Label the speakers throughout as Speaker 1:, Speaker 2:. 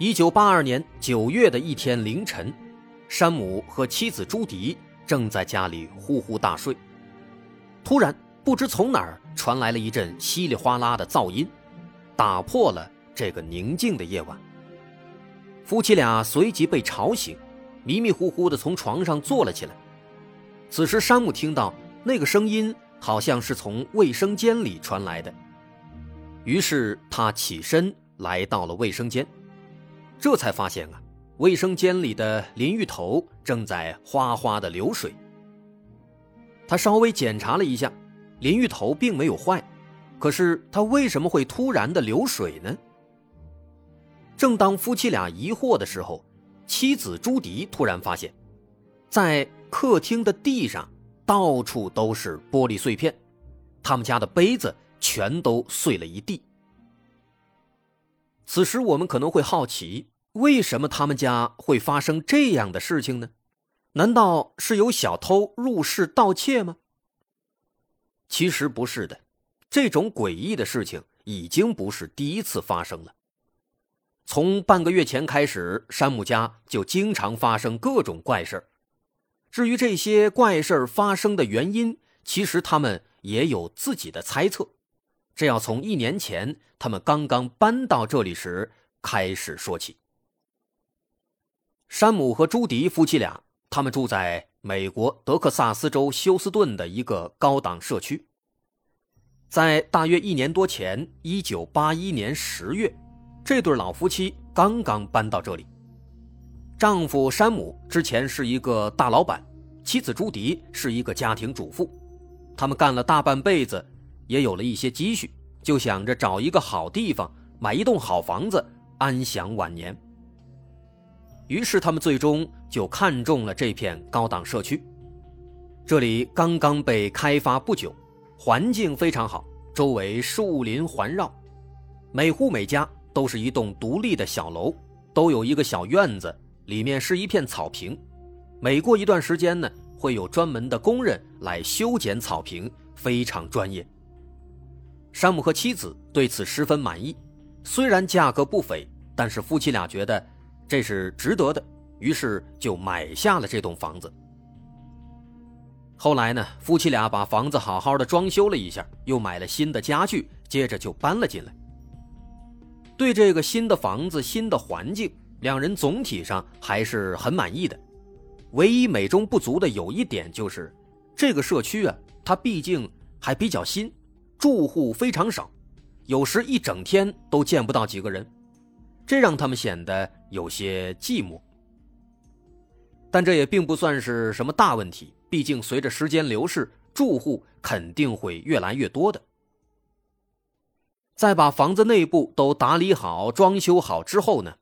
Speaker 1: 一九八二年九月的一天凌晨，山姆和妻子朱迪正在家里呼呼大睡。突然，不知从哪儿传来了一阵稀里哗啦的噪音，打破了这个宁静的夜晚。夫妻俩随即被吵醒，迷迷糊糊的从床上坐了起来。此时，山姆听到那个声音好像是从卫生间里传来的，于是他起身来到了卫生间。这才发现啊，卫生间里的淋浴头正在哗哗的流水。他稍微检查了一下，淋浴头并没有坏，可是它为什么会突然的流水呢？正当夫妻俩疑惑的时候，妻子朱迪突然发现，在客厅的地上到处都是玻璃碎片，他们家的杯子全都碎了一地。此时，我们可能会好奇，为什么他们家会发生这样的事情呢？难道是有小偷入室盗窃吗？其实不是的，这种诡异的事情已经不是第一次发生了。从半个月前开始，山姆家就经常发生各种怪事至于这些怪事发生的原因，其实他们也有自己的猜测。这要从一年前他们刚刚搬到这里时开始说起。山姆和朱迪夫妻俩，他们住在美国德克萨斯州休斯顿的一个高档社区。在大约一年多前，一九八一年十月，这对老夫妻刚刚搬到这里。丈夫山姆之前是一个大老板，妻子朱迪是一个家庭主妇，他们干了大半辈子。也有了一些积蓄，就想着找一个好地方买一栋好房子，安享晚年。于是他们最终就看中了这片高档社区。这里刚刚被开发不久，环境非常好，周围树林环绕，每户每家都是一栋独立的小楼，都有一个小院子，里面是一片草坪。每过一段时间呢，会有专门的工人来修剪草坪，非常专业。山姆和妻子对此十分满意，虽然价格不菲，但是夫妻俩觉得这是值得的，于是就买下了这栋房子。后来呢，夫妻俩把房子好好的装修了一下，又买了新的家具，接着就搬了进来。对这个新的房子、新的环境，两人总体上还是很满意的。唯一美中不足的有一点就是，这个社区啊，它毕竟还比较新。住户非常少，有时一整天都见不到几个人，这让他们显得有些寂寞。但这也并不算是什么大问题，毕竟随着时间流逝，住户肯定会越来越多的。在把房子内部都打理好、装修好之后呢，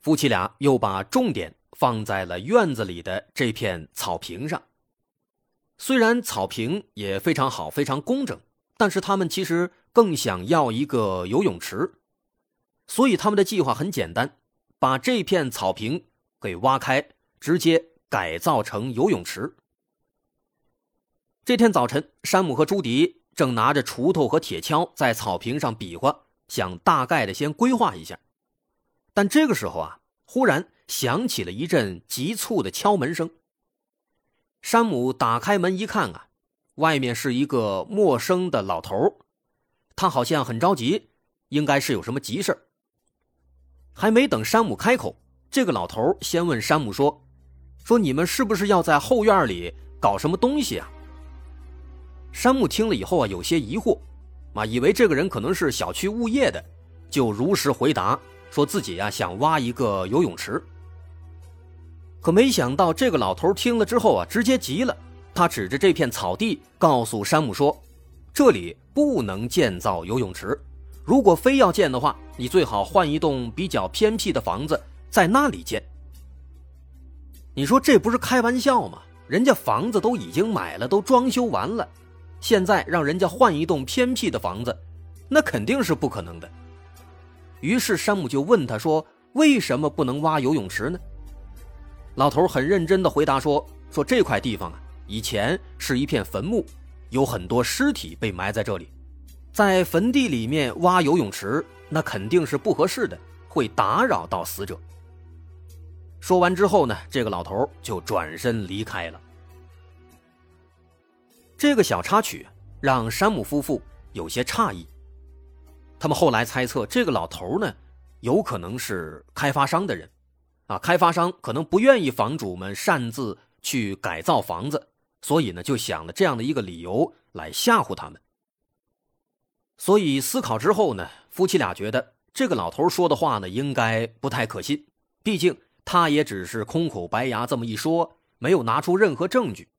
Speaker 1: 夫妻俩又把重点放在了院子里的这片草坪上。虽然草坪也非常好、非常工整。但是他们其实更想要一个游泳池，所以他们的计划很简单，把这片草坪给挖开，直接改造成游泳池。这天早晨，山姆和朱迪正拿着锄头和铁锹在草坪上比划，想大概的先规划一下。但这个时候啊，忽然响起了一阵急促的敲门声。山姆打开门一看啊。外面是一个陌生的老头他好像很着急，应该是有什么急事还没等山姆开口，这个老头先问山姆说：“说你们是不是要在后院里搞什么东西啊？”山姆听了以后啊，有些疑惑，啊，以为这个人可能是小区物业的，就如实回答，说自己呀想挖一个游泳池。可没想到，这个老头听了之后啊，直接急了。他指着这片草地，告诉山姆说：“这里不能建造游泳池，如果非要建的话，你最好换一栋比较偏僻的房子，在那里建。你说这不是开玩笑吗？人家房子都已经买了，都装修完了，现在让人家换一栋偏僻的房子，那肯定是不可能的。于是山姆就问他说：“为什么不能挖游泳池呢？”老头很认真地回答说：“说这块地方啊，以前是一片坟墓，有很多尸体被埋在这里，在坟地里面挖游泳池，那肯定是不合适的，会打扰到死者。”说完之后呢，这个老头就转身离开了。这个小插曲让山姆夫妇有些诧异。他们后来猜测，这个老头呢，有可能是开发商的人，啊，开发商可能不愿意房主们擅自去改造房子，所以呢，就想了这样的一个理由来吓唬他们。所以思考之后呢，夫妻俩觉得这个老头说的话呢，应该不太可信，毕竟。他也只是空口白牙这么一说，没有拿出任何证据。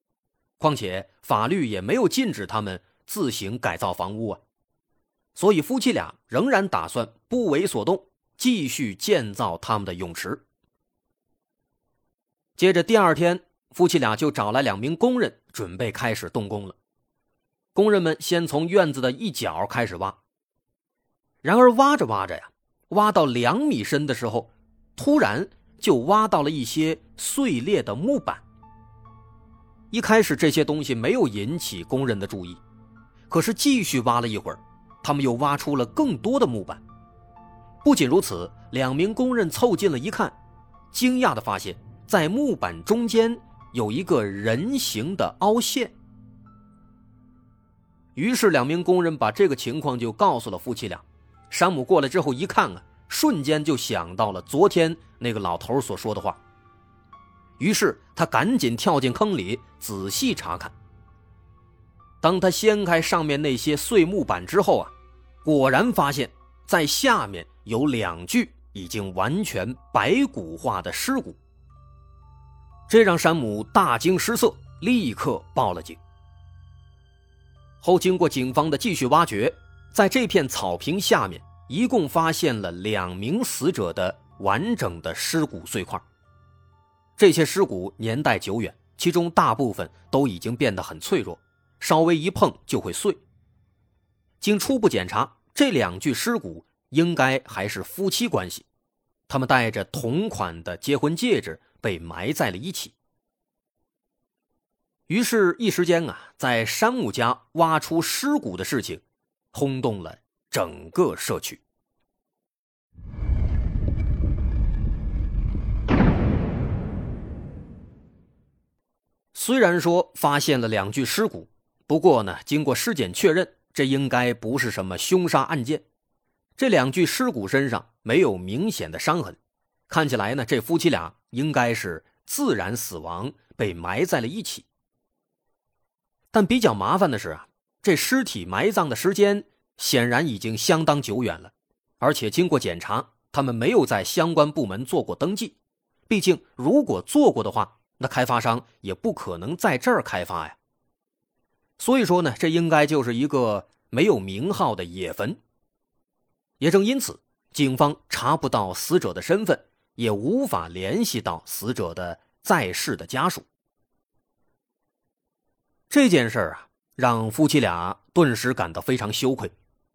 Speaker 1: 况且法律也没有禁止他们自行改造房屋啊。所以夫妻俩仍然打算不为所动，继续建造他们的泳池。接着第二天，夫妻俩就找来两名工人，准备开始动工了。工人们先从院子的一角开始挖。然而挖着挖着呀，挖到两米深的时候，突然。就挖到了一些碎裂的木板。一开始这些东西没有引起工人的注意，可是继续挖了一会儿，他们又挖出了更多的木板。不仅如此，两名工人凑近了一看，惊讶地发现，在木板中间有一个人形的凹陷。于是，两名工人把这个情况就告诉了夫妻俩。山姆过来之后一看啊。瞬间就想到了昨天那个老头所说的话，于是他赶紧跳进坑里仔细查看。当他掀开上面那些碎木板之后啊，果然发现，在下面有两具已经完全白骨化的尸骨。这让山姆大惊失色，立刻报了警。后经过警方的继续挖掘，在这片草坪下面。一共发现了两名死者的完整的尸骨碎块。这些尸骨年代久远，其中大部分都已经变得很脆弱，稍微一碰就会碎。经初步检查，这两具尸骨应该还是夫妻关系，他们戴着同款的结婚戒指被埋在了一起。于是，一时间啊，在山木家挖出尸骨的事情，轰动了。整个社区。虽然说发现了两具尸骨，不过呢，经过尸检确认，这应该不是什么凶杀案件。这两具尸骨身上没有明显的伤痕，看起来呢，这夫妻俩应该是自然死亡，被埋在了一起。但比较麻烦的是啊，这尸体埋葬的时间。显然已经相当久远了，而且经过检查，他们没有在相关部门做过登记。毕竟，如果做过的话，那开发商也不可能在这儿开发呀。所以说呢，这应该就是一个没有名号的野坟。也正因此，警方查不到死者的身份，也无法联系到死者的在世的家属。这件事啊，让夫妻俩顿时感到非常羞愧。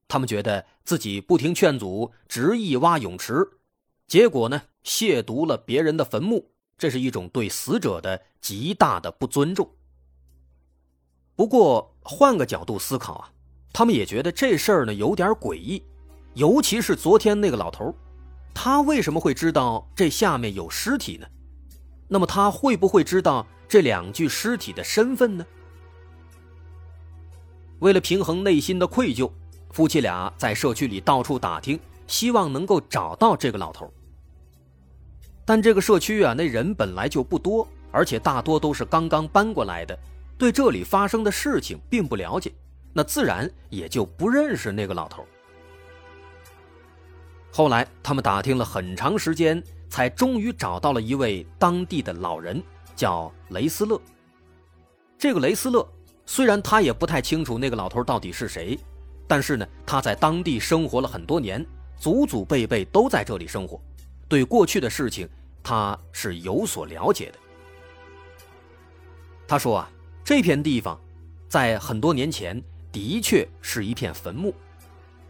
Speaker 1: 他们觉得自己不听劝阻，执意挖泳池，结果呢，亵渎了别人的坟墓，这是一种对死者的极大的不尊重。不过，换个角度思考啊，他们也觉得这事儿呢有点诡异，尤其是昨天那个老头，他为什么会知道这下面有尸体呢？那么他会不会知道这两具尸体的身份呢？为了平衡内心的愧疚。夫妻俩在社区里到处打听，希望能够找到这个老头。但这个社区啊，那人本来就不多，而且大多都是刚刚搬过来的，对这里发生的事情并不了解，那自然也就不认识那个老头。后来他们打听了很长时间，才终于找到了一位当地的老人，叫雷斯勒。这个雷斯勒虽然他也不太清楚那个老头到底是谁。但是呢，他在当地生活了很多年，祖祖辈辈都在这里生活，对过去的事情他是有所了解的。他说啊，这片地方在很多年前的确是一片坟墓，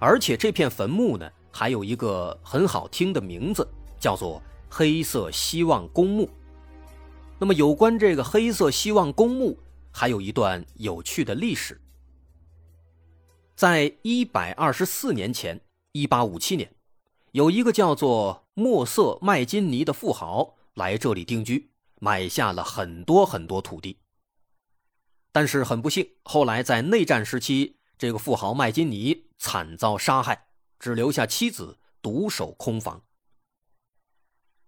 Speaker 1: 而且这片坟墓呢还有一个很好听的名字，叫做黑色希望公墓。那么有关这个黑色希望公墓，还有一段有趣的历史。在一百二十四年前，一八五七年，有一个叫做莫瑟麦金尼的富豪来这里定居，买下了很多很多土地。但是很不幸，后来在内战时期，这个富豪麦金尼惨遭杀害，只留下妻子独守空房。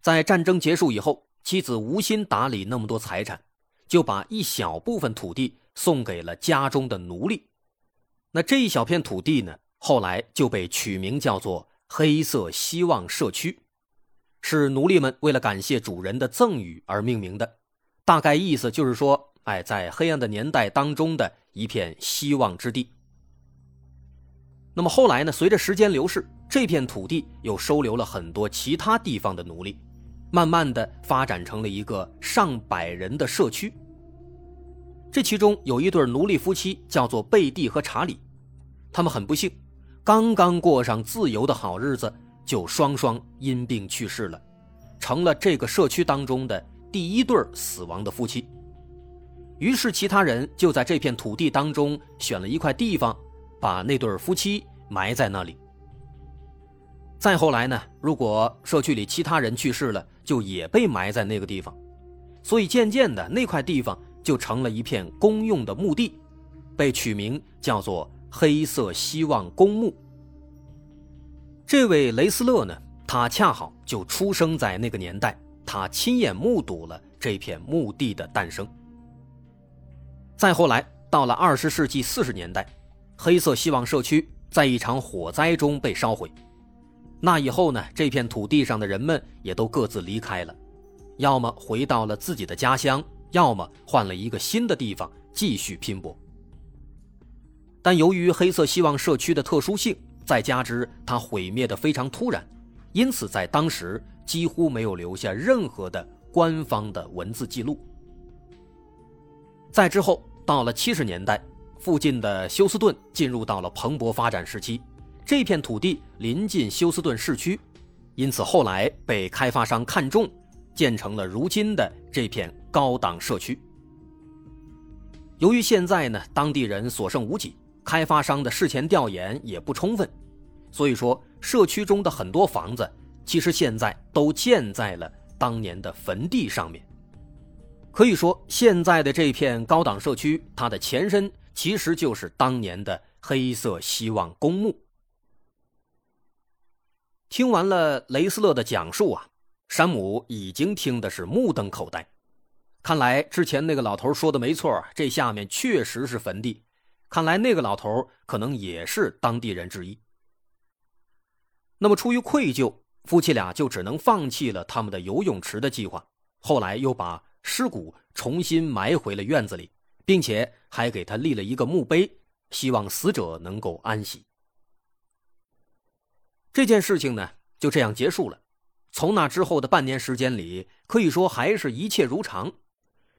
Speaker 1: 在战争结束以后。妻子无心打理那么多财产，就把一小部分土地送给了家中的奴隶。那这一小片土地呢，后来就被取名叫做“黑色希望社区”，是奴隶们为了感谢主人的赠与而命名的。大概意思就是说，哎，在黑暗的年代当中的一片希望之地。那么后来呢，随着时间流逝，这片土地又收留了很多其他地方的奴隶。慢慢的发展成了一个上百人的社区。这其中有一对奴隶夫妻，叫做贝蒂和查理，他们很不幸，刚刚过上自由的好日子，就双双因病去世了，成了这个社区当中的第一对死亡的夫妻。于是其他人就在这片土地当中选了一块地方，把那对夫妻埋在那里。再后来呢，如果社区里其他人去世了，就也被埋在那个地方，所以渐渐的那块地方就成了一片公用的墓地，被取名叫做“黑色希望公墓”。这位雷斯勒呢，他恰好就出生在那个年代，他亲眼目睹了这片墓地的诞生。再后来，到了二十世纪四十年代，黑色希望社区在一场火灾中被烧毁。那以后呢？这片土地上的人们也都各自离开了，要么回到了自己的家乡，要么换了一个新的地方继续拼搏。但由于黑色希望社区的特殊性，再加之它毁灭的非常突然，因此在当时几乎没有留下任何的官方的文字记录。在之后，到了七十年代，附近的休斯顿进入到了蓬勃发展时期。这片土地临近休斯顿市区，因此后来被开发商看中，建成了如今的这片高档社区。由于现在呢，当地人所剩无几，开发商的事前调研也不充分，所以说社区中的很多房子其实现在都建在了当年的坟地上面。可以说，现在的这片高档社区，它的前身其实就是当年的黑色希望公墓。听完了雷斯勒的讲述啊，山姆已经听的是目瞪口呆。看来之前那个老头说的没错，这下面确实是坟地。看来那个老头可能也是当地人之一。那么出于愧疚，夫妻俩就只能放弃了他们的游泳池的计划。后来又把尸骨重新埋回了院子里，并且还给他立了一个墓碑，希望死者能够安息。这件事情呢，就这样结束了。从那之后的半年时间里，可以说还是一切如常，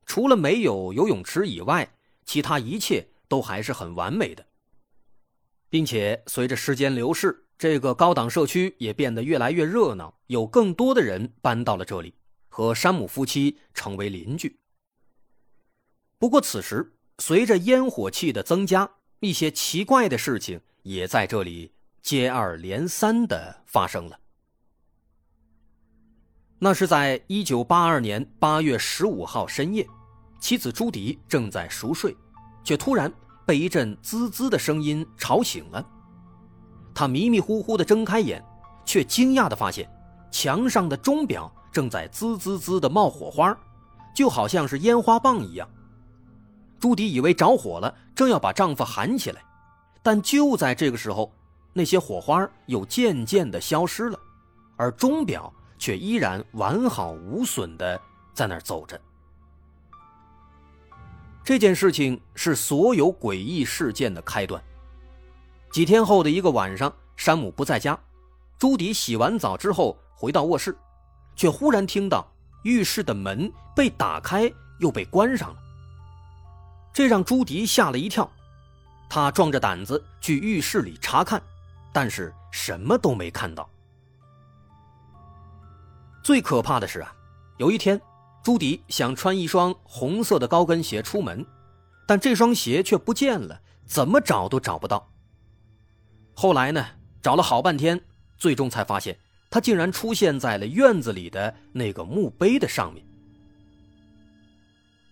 Speaker 1: 除了没有游泳池以外，其他一切都还是很完美的。并且随着时间流逝，这个高档社区也变得越来越热闹，有更多的人搬到了这里，和山姆夫妻成为邻居。不过此时，随着烟火气的增加，一些奇怪的事情也在这里。接二连三的发生了。那是在一九八二年八月十五号深夜，妻子朱迪正在熟睡，却突然被一阵滋滋的声音吵醒了。他迷迷糊糊的睁开眼，却惊讶的发现墙上的钟表正在滋滋滋的冒火花，就好像是烟花棒一样。朱迪以为着火了，正要把丈夫喊起来，但就在这个时候。那些火花又渐渐的消失了，而钟表却依然完好无损的在那儿走着。这件事情是所有诡异事件的开端。几天后的一个晚上，山姆不在家，朱迪洗完澡之后回到卧室，却忽然听到浴室的门被打开又被关上了，这让朱迪吓了一跳。他壮着胆子去浴室里查看，但是什么都没看到。最可怕的是啊，有一天，朱迪想穿一双红色的高跟鞋出门，但这双鞋却不见了，怎么找都找不到。后来呢，找了好半天，最终才发现，它竟然出现在了院子里的那个墓碑的上面。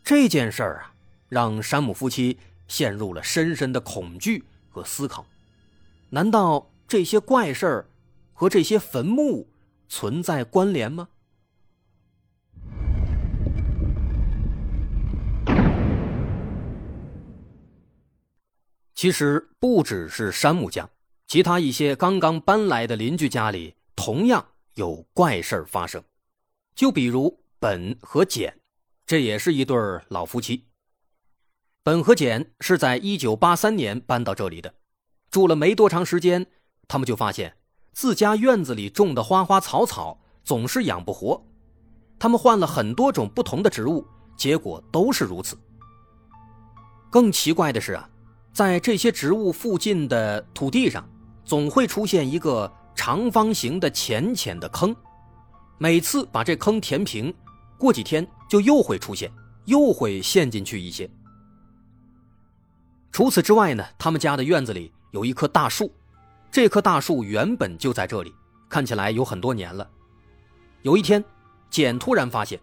Speaker 1: 这件事儿啊，让山姆夫妻。陷入了深深的恐惧和思考，难道这些怪事儿和这些坟墓存在关联吗？其实不只是山姆家，其他一些刚刚搬来的邻居家里同样有怪事儿发生。就比如本和简，这也是一对老夫妻。本和简是在一九八三年搬到这里的，住了没多长时间，他们就发现自家院子里种的花花草草总是养不活。他们换了很多种不同的植物，结果都是如此。更奇怪的是啊，在这些植物附近的土地上，总会出现一个长方形的浅浅的坑，每次把这坑填平，过几天就又会出现，又会陷进去一些。除此之外呢，他们家的院子里有一棵大树，这棵大树原本就在这里，看起来有很多年了。有一天，简突然发现，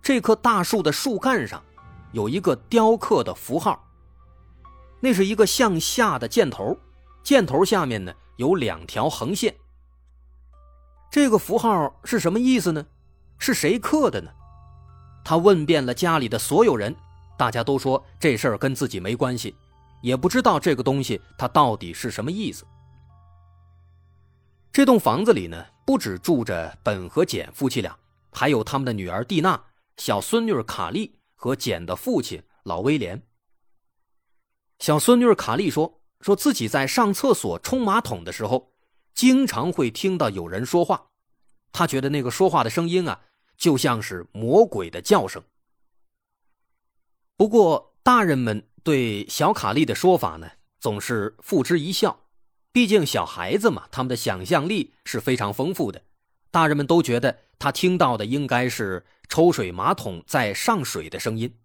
Speaker 1: 这棵大树的树干上有一个雕刻的符号，那是一个向下的箭头，箭头下面呢有两条横线。这个符号是什么意思呢？是谁刻的呢？他问遍了家里的所有人，大家都说这事儿跟自己没关系。也不知道这个东西它到底是什么意思。这栋房子里呢，不止住着本和简夫妻俩，还有他们的女儿蒂娜、小孙女卡莉和简的父亲老威廉。小孙女卡莉说：“说自己在上厕所冲马桶的时候，经常会听到有人说话，她觉得那个说话的声音啊，就像是魔鬼的叫声。”不过大人们。对小卡利的说法呢，总是付之一笑。毕竟小孩子嘛，他们的想象力是非常丰富的。大人们都觉得他听到的应该是抽水马桶在上水的声音。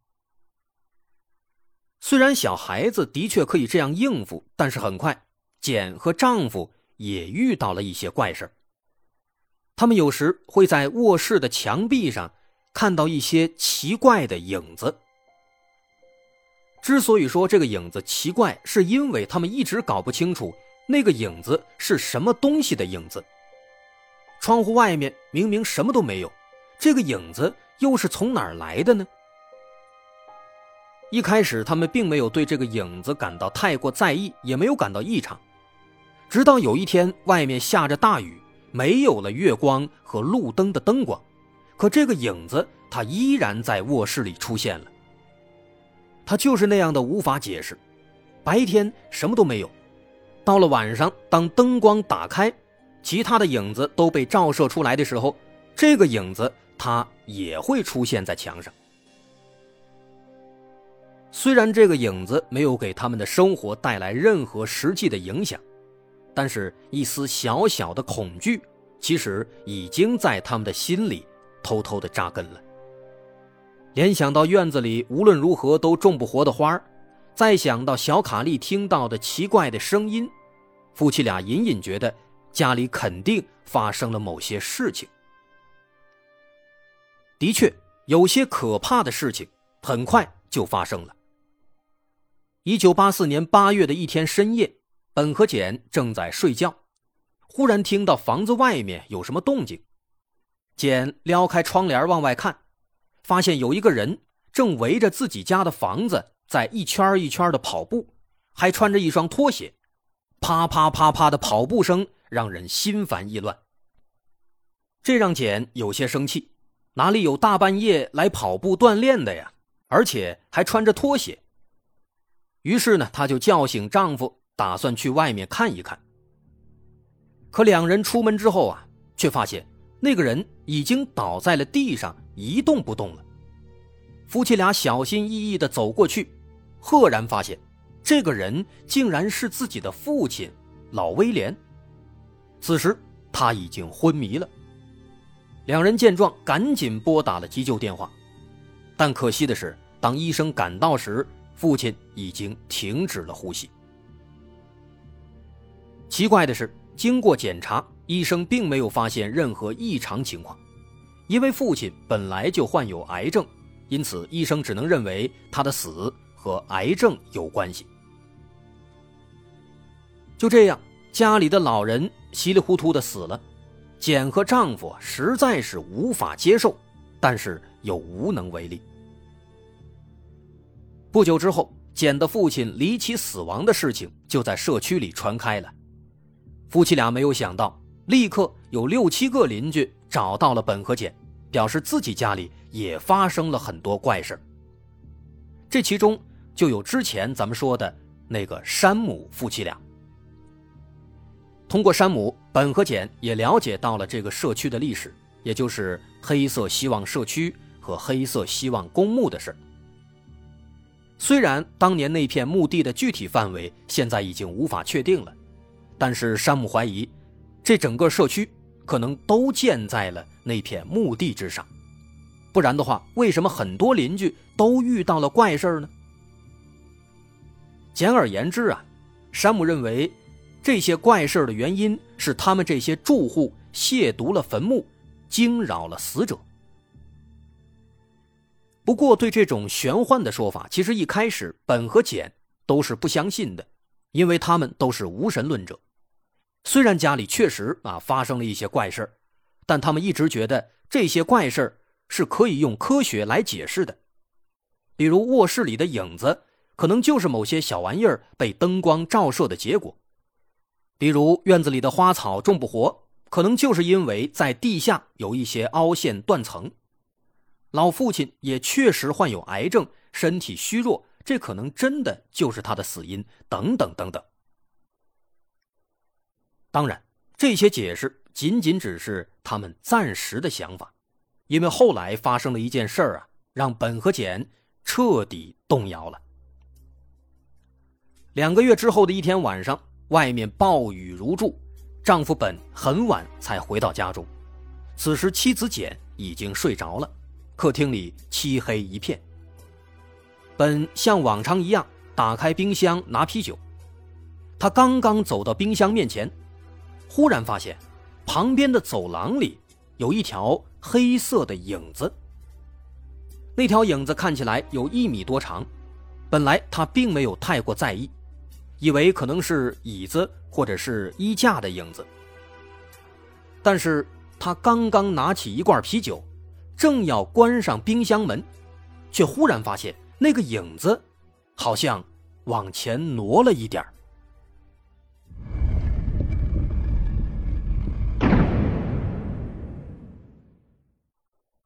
Speaker 1: 虽然小孩子的确可以这样应付，但是很快，简和丈夫也遇到了一些怪事他们有时会在卧室的墙壁上看到一些奇怪的影子。之所以说这个影子奇怪，是因为他们一直搞不清楚那个影子是什么东西的影子。窗户外面明明什么都没有，这个影子又是从哪儿来的呢？一开始他们并没有对这个影子感到太过在意，也没有感到异常。直到有一天，外面下着大雨，没有了月光和路灯的灯光，可这个影子它依然在卧室里出现了。他就是那样的无法解释，白天什么都没有，到了晚上，当灯光打开，其他的影子都被照射出来的时候，这个影子它也会出现在墙上。虽然这个影子没有给他们的生活带来任何实际的影响，但是一丝小小的恐惧，其实已经在他们的心里偷偷的扎根了。联想到院子里无论如何都种不活的花再想到小卡利听到的奇怪的声音，夫妻俩隐隐觉得家里肯定发生了某些事情。的确，有些可怕的事情很快就发生了。一九八四年八月的一天深夜，本和简正在睡觉，忽然听到房子外面有什么动静，简撩开窗帘往外看。发现有一个人正围着自己家的房子在一圈一圈的跑步，还穿着一双拖鞋，啪啪啪啪的跑步声让人心烦意乱。这让简有些生气，哪里有大半夜来跑步锻炼的呀？而且还穿着拖鞋。于是呢，她就叫醒丈夫，打算去外面看一看。可两人出门之后啊，却发现那个人已经倒在了地上，一动不动了。夫妻俩小心翼翼地走过去，赫然发现，这个人竟然是自己的父亲老威廉。此时他已经昏迷了。两人见状，赶紧拨打了急救电话，但可惜的是，当医生赶到时，父亲已经停止了呼吸。奇怪的是，经过检查，医生并没有发现任何异常情况，因为父亲本来就患有癌症。因此，医生只能认为他的死和癌症有关系。就这样，家里的老人稀里糊涂的死了，简和丈夫实在是无法接受，但是又无能为力。不久之后，简的父亲离奇死亡的事情就在社区里传开了。夫妻俩没有想到，立刻有六七个邻居找到了本和简。表示自己家里也发生了很多怪事这其中就有之前咱们说的那个山姆夫妻俩。通过山姆，本和简也了解到了这个社区的历史，也就是黑色希望社区和黑色希望公墓的事虽然当年那片墓地的具体范围现在已经无法确定了，但是山姆怀疑，这整个社区可能都建在了。那片墓地之上，不然的话，为什么很多邻居都遇到了怪事呢？简而言之啊，山姆认为，这些怪事的原因是他们这些住户亵渎了坟墓，惊扰了死者。不过，对这种玄幻的说法，其实一开始本和简都是不相信的，因为他们都是无神论者。虽然家里确实啊发生了一些怪事但他们一直觉得这些怪事是可以用科学来解释的，比如卧室里的影子可能就是某些小玩意儿被灯光照射的结果；比如院子里的花草种不活，可能就是因为在地下有一些凹陷断层；老父亲也确实患有癌症，身体虚弱，这可能真的就是他的死因，等等等等。当然，这些解释。仅仅只是他们暂时的想法，因为后来发生了一件事儿啊，让本和简彻底动摇了。两个月之后的一天晚上，外面暴雨如注，丈夫本很晚才回到家中，此时妻子简已经睡着了，客厅里漆黑一片。本像往常一样打开冰箱拿啤酒，他刚刚走到冰箱面前，忽然发现。旁边的走廊里有一条黑色的影子。那条影子看起来有一米多长，本来他并没有太过在意，以为可能是椅子或者是衣架的影子。但是他刚刚拿起一罐啤酒，正要关上冰箱门，却忽然发现那个影子好像往前挪了一点儿。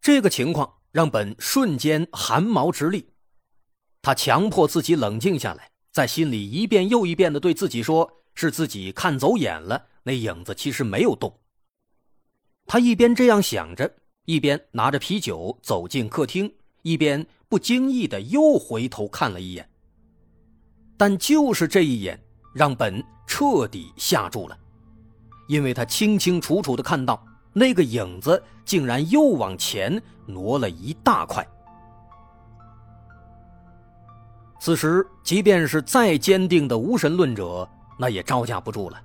Speaker 1: 这个情况让本瞬间汗毛直立，他强迫自己冷静下来，在心里一遍又一遍的对自己说：“是自己看走眼了，那影子其实没有动。”他一边这样想着，一边拿着啤酒走进客厅，一边不经意的又回头看了一眼。但就是这一眼，让本彻底吓住了，因为他清清楚楚的看到。那个影子竟然又往前挪了一大块。此时，即便是再坚定的无神论者，那也招架不住了。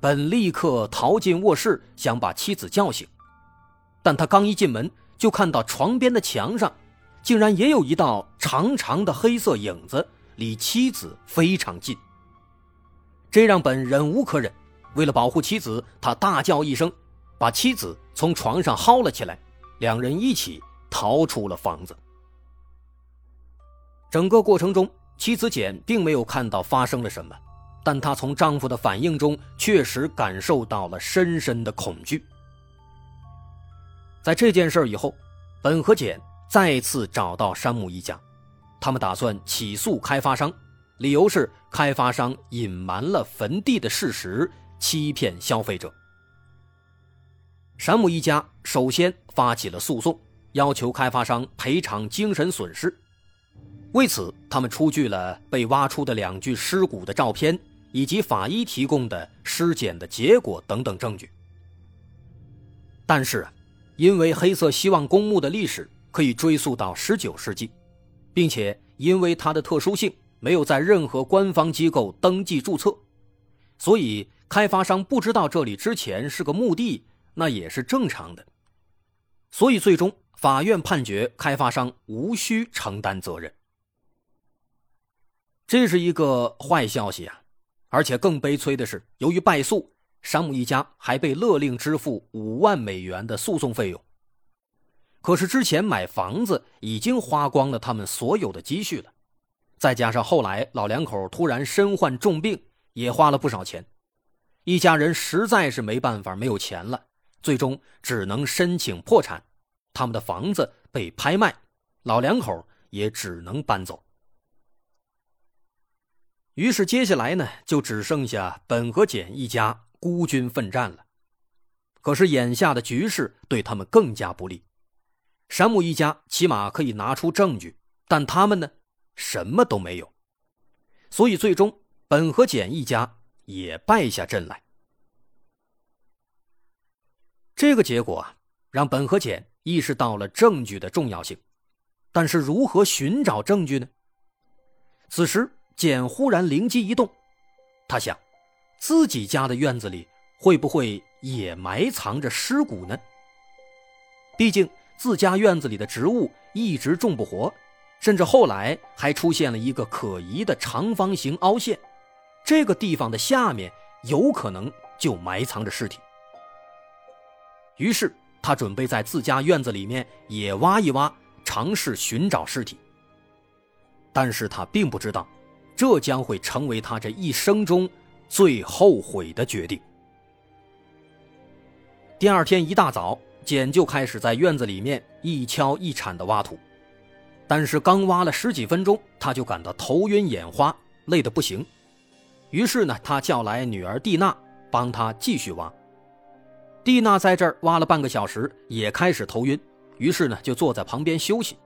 Speaker 1: 本立刻逃进卧室，想把妻子叫醒，但他刚一进门，就看到床边的墙上，竟然也有一道长长的黑色影子，离妻子非常近。这让本忍无可忍，为了保护妻子，他大叫一声。把妻子从床上薅了起来，两人一起逃出了房子。整个过程中，妻子简并没有看到发生了什么，但她从丈夫的反应中确实感受到了深深的恐惧。在这件事以后，本和简再次找到山姆一家，他们打算起诉开发商，理由是开发商隐瞒了坟地的事实，欺骗消费者。山姆一家首先发起了诉讼，要求开发商赔偿精神损失。为此，他们出具了被挖出的两具尸骨的照片，以及法医提供的尸检的结果等等证据。但是，因为黑色希望公墓的历史可以追溯到19世纪，并且因为它的特殊性没有在任何官方机构登记注册，所以开发商不知道这里之前是个墓地。那也是正常的，所以最终法院判决开发商无需承担责任。这是一个坏消息啊！而且更悲催的是，由于败诉，山姆一家还被勒令支付五万美元的诉讼费用。可是之前买房子已经花光了他们所有的积蓄了，再加上后来老两口突然身患重病，也花了不少钱，一家人实在是没办法，没有钱了。最终只能申请破产，他们的房子被拍卖，老两口也只能搬走。于是接下来呢，就只剩下本和简一家孤军奋战了。可是眼下的局势对他们更加不利，山姆一家起码可以拿出证据，但他们呢，什么都没有。所以最终本和简一家也败下阵来。这个结果啊，让本和简意识到了证据的重要性，但是如何寻找证据呢？此时，简忽然灵机一动，他想，自己家的院子里会不会也埋藏着尸骨呢？毕竟自家院子里的植物一直种不活，甚至后来还出现了一个可疑的长方形凹陷，这个地方的下面有可能就埋藏着尸体。于是他准备在自家院子里面也挖一挖，尝试寻找尸体。但是他并不知道，这将会成为他这一生中最后悔的决定。第二天一大早，简就开始在院子里面一锹一铲的挖土，但是刚挖了十几分钟，他就感到头晕眼花，累得不行。于是呢，他叫来女儿蒂娜帮他继续挖。蒂娜在这儿挖了半个小时，也开始头晕，于是呢就坐在旁边休息。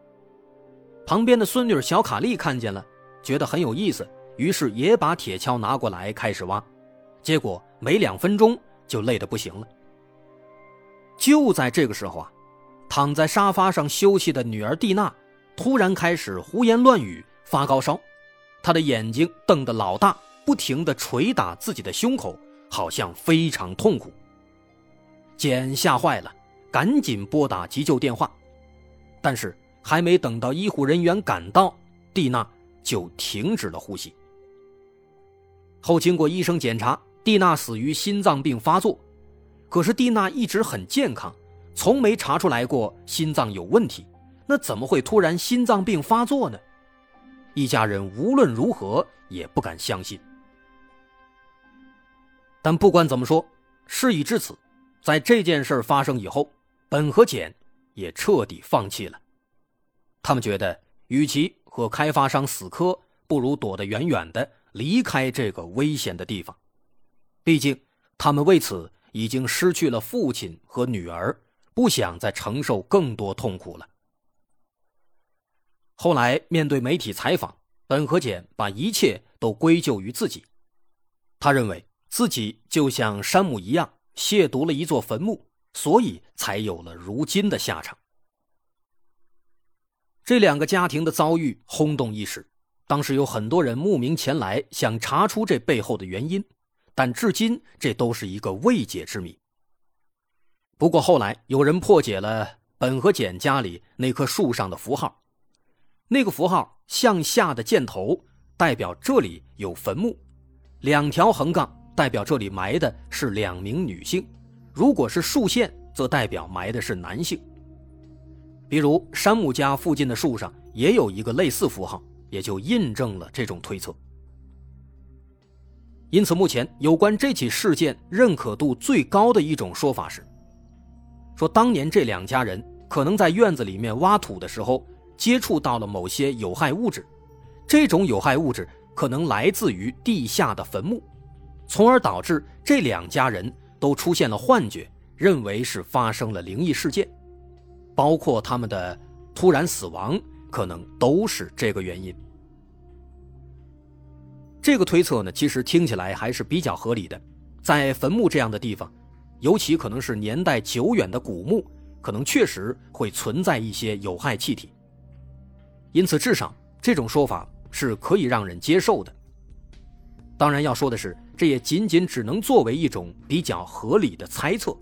Speaker 1: 旁边的孙女小卡利看见了，觉得很有意思，于是也把铁锹拿过来开始挖。结果没两分钟就累得不行了。就在这个时候啊，躺在沙发上休息的女儿蒂娜突然开始胡言乱语，发高烧，她的眼睛瞪得老大，不停地捶打自己的胸口，好像非常痛苦。简吓坏了，赶紧拨打急救电话，但是还没等到医护人员赶到，蒂娜就停止了呼吸。后经过医生检查，蒂娜死于心脏病发作。可是蒂娜一直很健康，从没查出来过心脏有问题，那怎么会突然心脏病发作呢？一家人无论如何也不敢相信。但不管怎么说，事已至此。在这件事发生以后，本和简也彻底放弃了。他们觉得，与其和开发商死磕，不如躲得远远的，离开这个危险的地方。毕竟，他们为此已经失去了父亲和女儿，不想再承受更多痛苦了。后来，面对媒体采访，本和简把一切都归咎于自己。他认为自己就像山姆一样。亵渎了一座坟墓，所以才有了如今的下场。这两个家庭的遭遇轰动一时，当时有很多人慕名前来，想查出这背后的原因，但至今这都是一个未解之谜。不过后来有人破解了本和简家里那棵树上的符号，那个符号向下的箭头代表这里有坟墓，两条横杠。代表这里埋的是两名女性，如果是竖线，则代表埋的是男性。比如山姆家附近的树上也有一个类似符号，也就印证了这种推测。因此，目前有关这起事件认可度最高的一种说法是，说当年这两家人可能在院子里面挖土的时候接触到了某些有害物质，这种有害物质可能来自于地下的坟墓。从而导致这两家人都出现了幻觉，认为是发生了灵异事件，包括他们的突然死亡，可能都是这个原因。这个推测呢，其实听起来还是比较合理的。在坟墓这样的地方，尤其可能是年代久远的古墓，可能确实会存在一些有害气体。因此，至少这种说法是可以让人接受的。当然，要说的是，这也仅仅只能作为一种比较合理的猜测，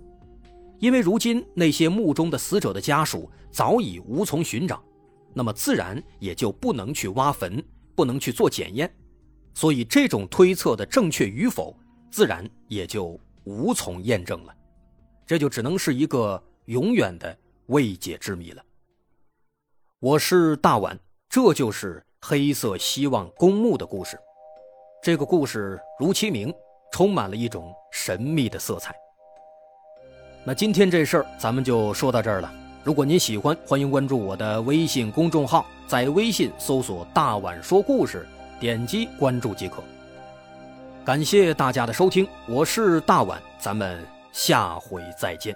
Speaker 1: 因为如今那些墓中的死者的家属早已无从寻找，那么自然也就不能去挖坟，不能去做检验，所以这种推测的正确与否，自然也就无从验证了，这就只能是一个永远的未解之谜了。我是大碗，这就是黑色希望公墓的故事。这个故事如其名，充满了一种神秘的色彩。那今天这事儿咱们就说到这儿了。如果您喜欢，欢迎关注我的微信公众号，在微信搜索“大碗说故事”，点击关注即可。感谢大家的收听，我是大碗，咱们下回再见。